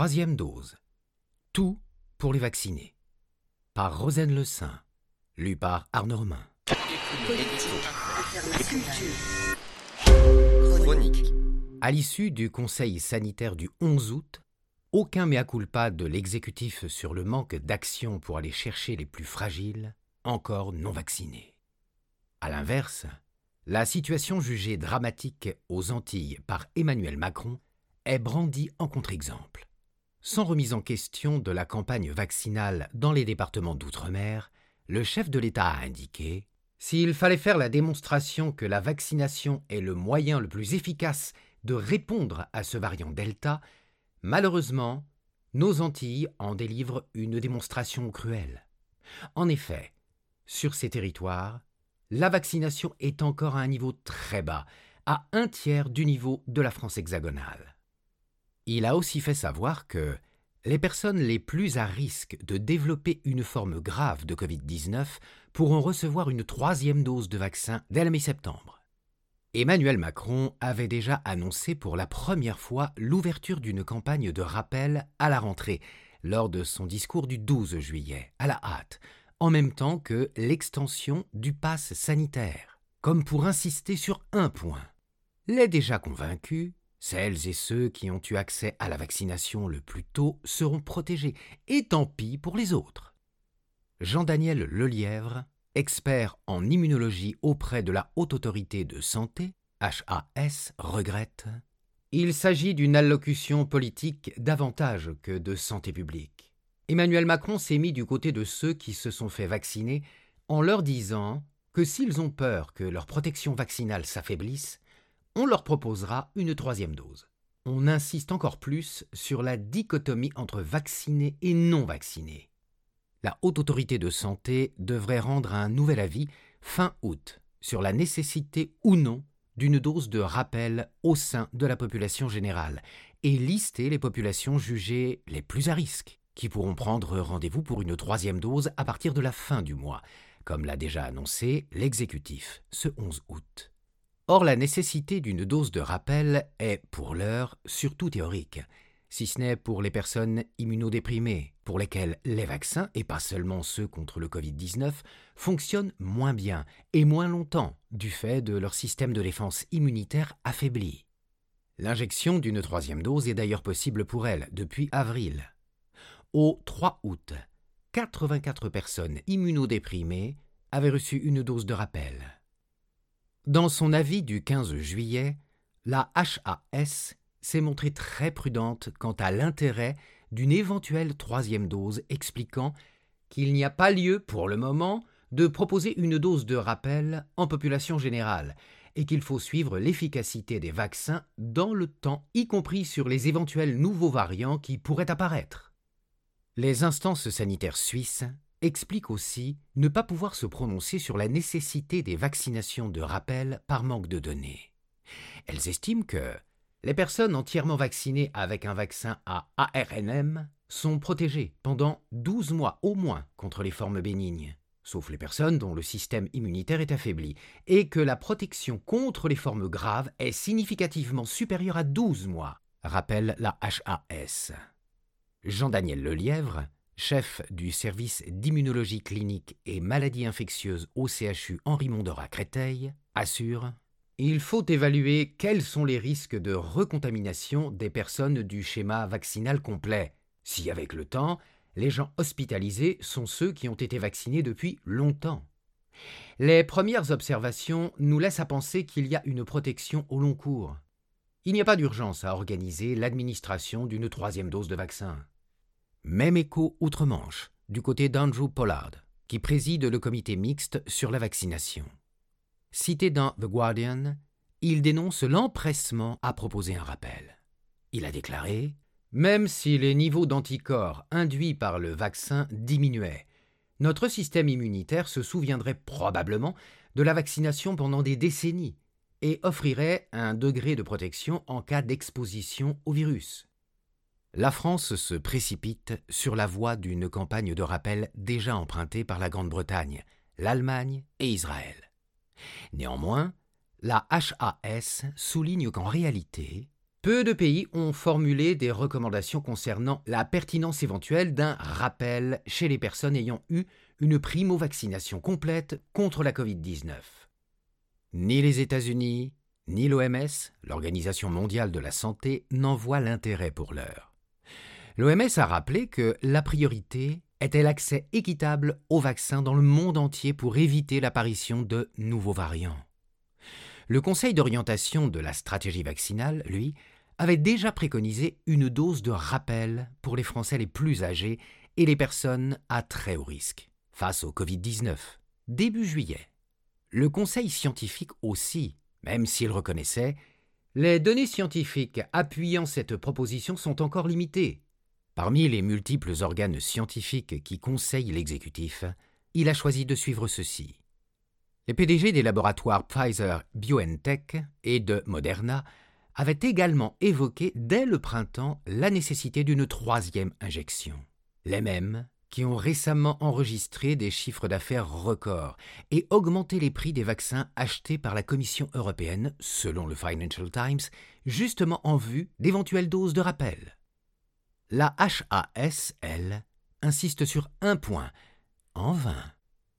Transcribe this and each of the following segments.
troisième dose. Tout pour les vacciner. Par Rosane Le Saint. Lu par Arnaud Romain. Chronique. À l'issue du Conseil sanitaire du 11 août, aucun mea culpa de l'exécutif sur le manque d'action pour aller chercher les plus fragiles, encore non vaccinés. À l'inverse, la situation jugée dramatique aux Antilles par Emmanuel Macron est brandie en contre-exemple. Sans remise en question de la campagne vaccinale dans les départements d'outre-mer, le chef de l'État a indiqué S'il fallait faire la démonstration que la vaccination est le moyen le plus efficace de répondre à ce variant Delta, malheureusement, nos Antilles en délivrent une démonstration cruelle. En effet, sur ces territoires, la vaccination est encore à un niveau très bas, à un tiers du niveau de la France hexagonale. Il a aussi fait savoir que les personnes les plus à risque de développer une forme grave de Covid-19 pourront recevoir une troisième dose de vaccin dès la mi-septembre. Emmanuel Macron avait déjà annoncé pour la première fois l'ouverture d'une campagne de rappel à la rentrée, lors de son discours du 12 juillet, à la hâte, en même temps que l'extension du pass sanitaire, comme pour insister sur un point. Les déjà convaincus celles et ceux qui ont eu accès à la vaccination le plus tôt seront protégés, et tant pis pour les autres. Jean-Daniel Lelièvre, expert en immunologie auprès de la Haute Autorité de Santé, HAS, regrette Il s'agit d'une allocution politique davantage que de santé publique. Emmanuel Macron s'est mis du côté de ceux qui se sont fait vacciner en leur disant que s'ils ont peur que leur protection vaccinale s'affaiblisse, on leur proposera une troisième dose. On insiste encore plus sur la dichotomie entre vaccinés et non vaccinés. La Haute Autorité de Santé devrait rendre un nouvel avis fin août sur la nécessité ou non d'une dose de rappel au sein de la population générale et lister les populations jugées les plus à risque, qui pourront prendre rendez-vous pour une troisième dose à partir de la fin du mois, comme l'a déjà annoncé l'exécutif ce 11 août. Or, la nécessité d'une dose de rappel est, pour l'heure, surtout théorique, si ce n'est pour les personnes immunodéprimées, pour lesquelles les vaccins, et pas seulement ceux contre le Covid-19, fonctionnent moins bien et moins longtemps du fait de leur système de défense immunitaire affaibli. L'injection d'une troisième dose est d'ailleurs possible pour elles depuis avril. Au 3 août, 84 personnes immunodéprimées avaient reçu une dose de rappel. Dans son avis du 15 juillet, la HAS s'est montrée très prudente quant à l'intérêt d'une éventuelle troisième dose, expliquant qu'il n'y a pas lieu, pour le moment, de proposer une dose de rappel en population générale, et qu'il faut suivre l'efficacité des vaccins dans le temps, y compris sur les éventuels nouveaux variants qui pourraient apparaître. Les instances sanitaires suisses explique aussi ne pas pouvoir se prononcer sur la nécessité des vaccinations de rappel par manque de données. Elles estiment que les personnes entièrement vaccinées avec un vaccin à ARNM sont protégées pendant 12 mois au moins contre les formes bénignes, sauf les personnes dont le système immunitaire est affaibli, et que la protection contre les formes graves est significativement supérieure à 12 mois, rappelle la HAS. Jean-Daniel Lelièvre, chef du service d'immunologie clinique et maladies infectieuses au CHU Henri Mondor à Créteil, assure Il faut évaluer quels sont les risques de recontamination des personnes du schéma vaccinal complet, si avec le temps, les gens hospitalisés sont ceux qui ont été vaccinés depuis longtemps. Les premières observations nous laissent à penser qu'il y a une protection au long cours. Il n'y a pas d'urgence à organiser l'administration d'une troisième dose de vaccin. Même écho outre-Manche, du côté d'Andrew Pollard, qui préside le comité mixte sur la vaccination. Cité dans The Guardian, il dénonce l'empressement à proposer un rappel. Il a déclaré Même si les niveaux d'anticorps induits par le vaccin diminuaient, notre système immunitaire se souviendrait probablement de la vaccination pendant des décennies et offrirait un degré de protection en cas d'exposition au virus la France se précipite sur la voie d'une campagne de rappel déjà empruntée par la Grande-Bretagne, l'Allemagne et Israël. Néanmoins, la HAS souligne qu'en réalité, peu de pays ont formulé des recommandations concernant la pertinence éventuelle d'un rappel chez les personnes ayant eu une primo-vaccination complète contre la Covid-19. Ni les États-Unis, ni l'OMS, l'Organisation mondiale de la santé, n'en voient l'intérêt pour l'heure. L'OMS a rappelé que la priorité était l'accès équitable aux vaccins dans le monde entier pour éviter l'apparition de nouveaux variants. Le Conseil d'orientation de la stratégie vaccinale, lui, avait déjà préconisé une dose de rappel pour les Français les plus âgés et les personnes à très haut risque face au Covid-19, début juillet. Le Conseil scientifique aussi, même s'il reconnaissait, les données scientifiques appuyant cette proposition sont encore limitées. Parmi les multiples organes scientifiques qui conseillent l'exécutif, il a choisi de suivre ceci. Les PDG des laboratoires Pfizer BioNTech et de Moderna avaient également évoqué dès le printemps la nécessité d'une troisième injection. Les mêmes qui ont récemment enregistré des chiffres d'affaires records et augmenté les prix des vaccins achetés par la Commission européenne, selon le Financial Times, justement en vue d'éventuelles doses de rappel. La HAS, insiste sur un point, en vain.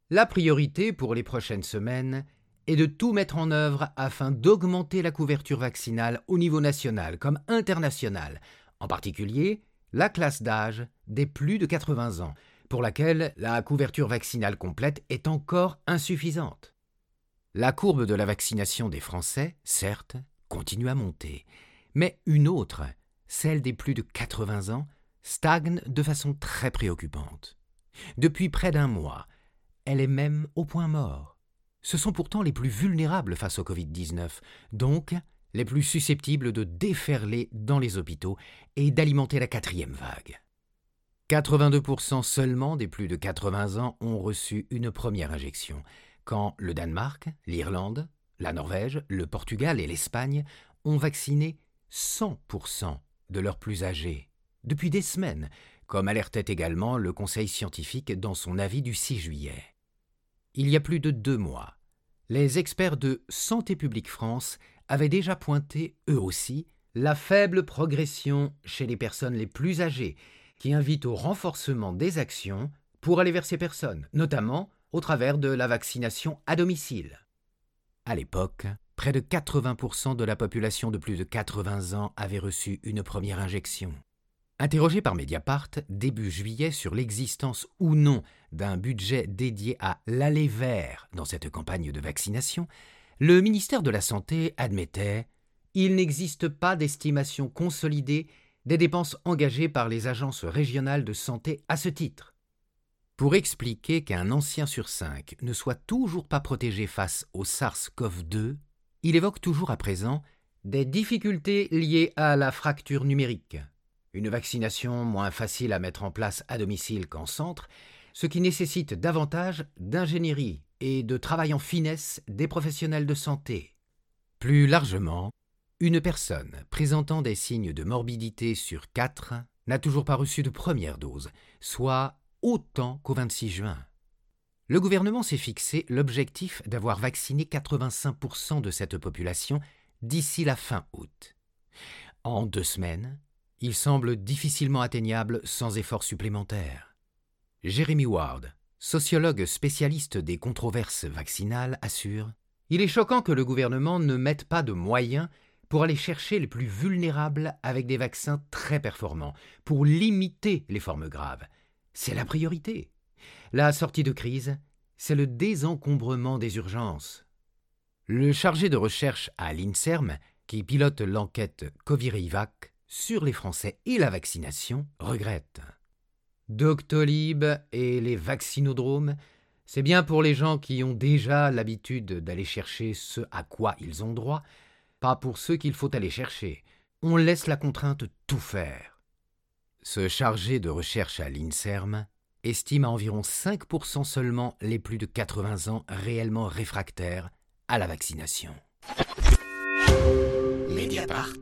La priorité pour les prochaines semaines est de tout mettre en œuvre afin d'augmenter la couverture vaccinale au niveau national comme international, en particulier la classe d'âge des plus de 80 ans, pour laquelle la couverture vaccinale complète est encore insuffisante. La courbe de la vaccination des Français, certes, continue à monter, mais une autre, celle des plus de 80 ans, stagne de façon très préoccupante. Depuis près d'un mois, elle est même au point mort. Ce sont pourtant les plus vulnérables face au Covid-19, donc les plus susceptibles de déferler dans les hôpitaux et d'alimenter la quatrième vague. 82% seulement des plus de 80 ans ont reçu une première injection, quand le Danemark, l'Irlande, la Norvège, le Portugal et l'Espagne ont vacciné 100% de leurs plus âgés, depuis des semaines, comme alertait également le Conseil scientifique dans son avis du 6 juillet. Il y a plus de deux mois, les experts de Santé publique France avaient déjà pointé, eux aussi, la faible progression chez les personnes les plus âgées, qui invite au renforcement des actions pour aller vers ces personnes, notamment au travers de la vaccination à domicile. À l'époque, près de 80% de la population de plus de 80 ans avait reçu une première injection. Interrogé par Mediapart début juillet sur l'existence ou non d'un budget dédié à l'aller vert dans cette campagne de vaccination, le ministère de la Santé admettait Il n'existe pas d'estimation consolidée des dépenses engagées par les agences régionales de santé à ce titre. Pour expliquer qu'un ancien sur cinq ne soit toujours pas protégé face au SARS-CoV-2, il évoque toujours à présent des difficultés liées à la fracture numérique, une vaccination moins facile à mettre en place à domicile qu'en centre, ce qui nécessite davantage d'ingénierie et de travail en finesse des professionnels de santé. Plus largement, une personne présentant des signes de morbidité sur quatre n'a toujours pas reçu de première dose, soit autant qu'au 26 juin. Le gouvernement s'est fixé l'objectif d'avoir vacciné 85% de cette population d'ici la fin août. En deux semaines, il semble difficilement atteignable sans effort supplémentaire. Jeremy Ward, sociologue spécialiste des controverses vaccinales, assure Il est choquant que le gouvernement ne mette pas de moyens pour aller chercher les plus vulnérables avec des vaccins très performants, pour limiter les formes graves. C'est la priorité. La sortie de crise, c'est le désencombrement des urgences. Le chargé de recherche à l'INSERM, qui pilote l'enquête Covirivac sur les Français et la vaccination, regrette. Doctolib et les vaccinodromes, c'est bien pour les gens qui ont déjà l'habitude d'aller chercher ce à quoi ils ont droit, pas pour ceux qu'il faut aller chercher. On laisse la contrainte tout faire. Ce chargé de recherche à l'INSERM estime à environ 5% seulement les plus de 80 ans réellement réfractaires à la vaccination. Mediapart.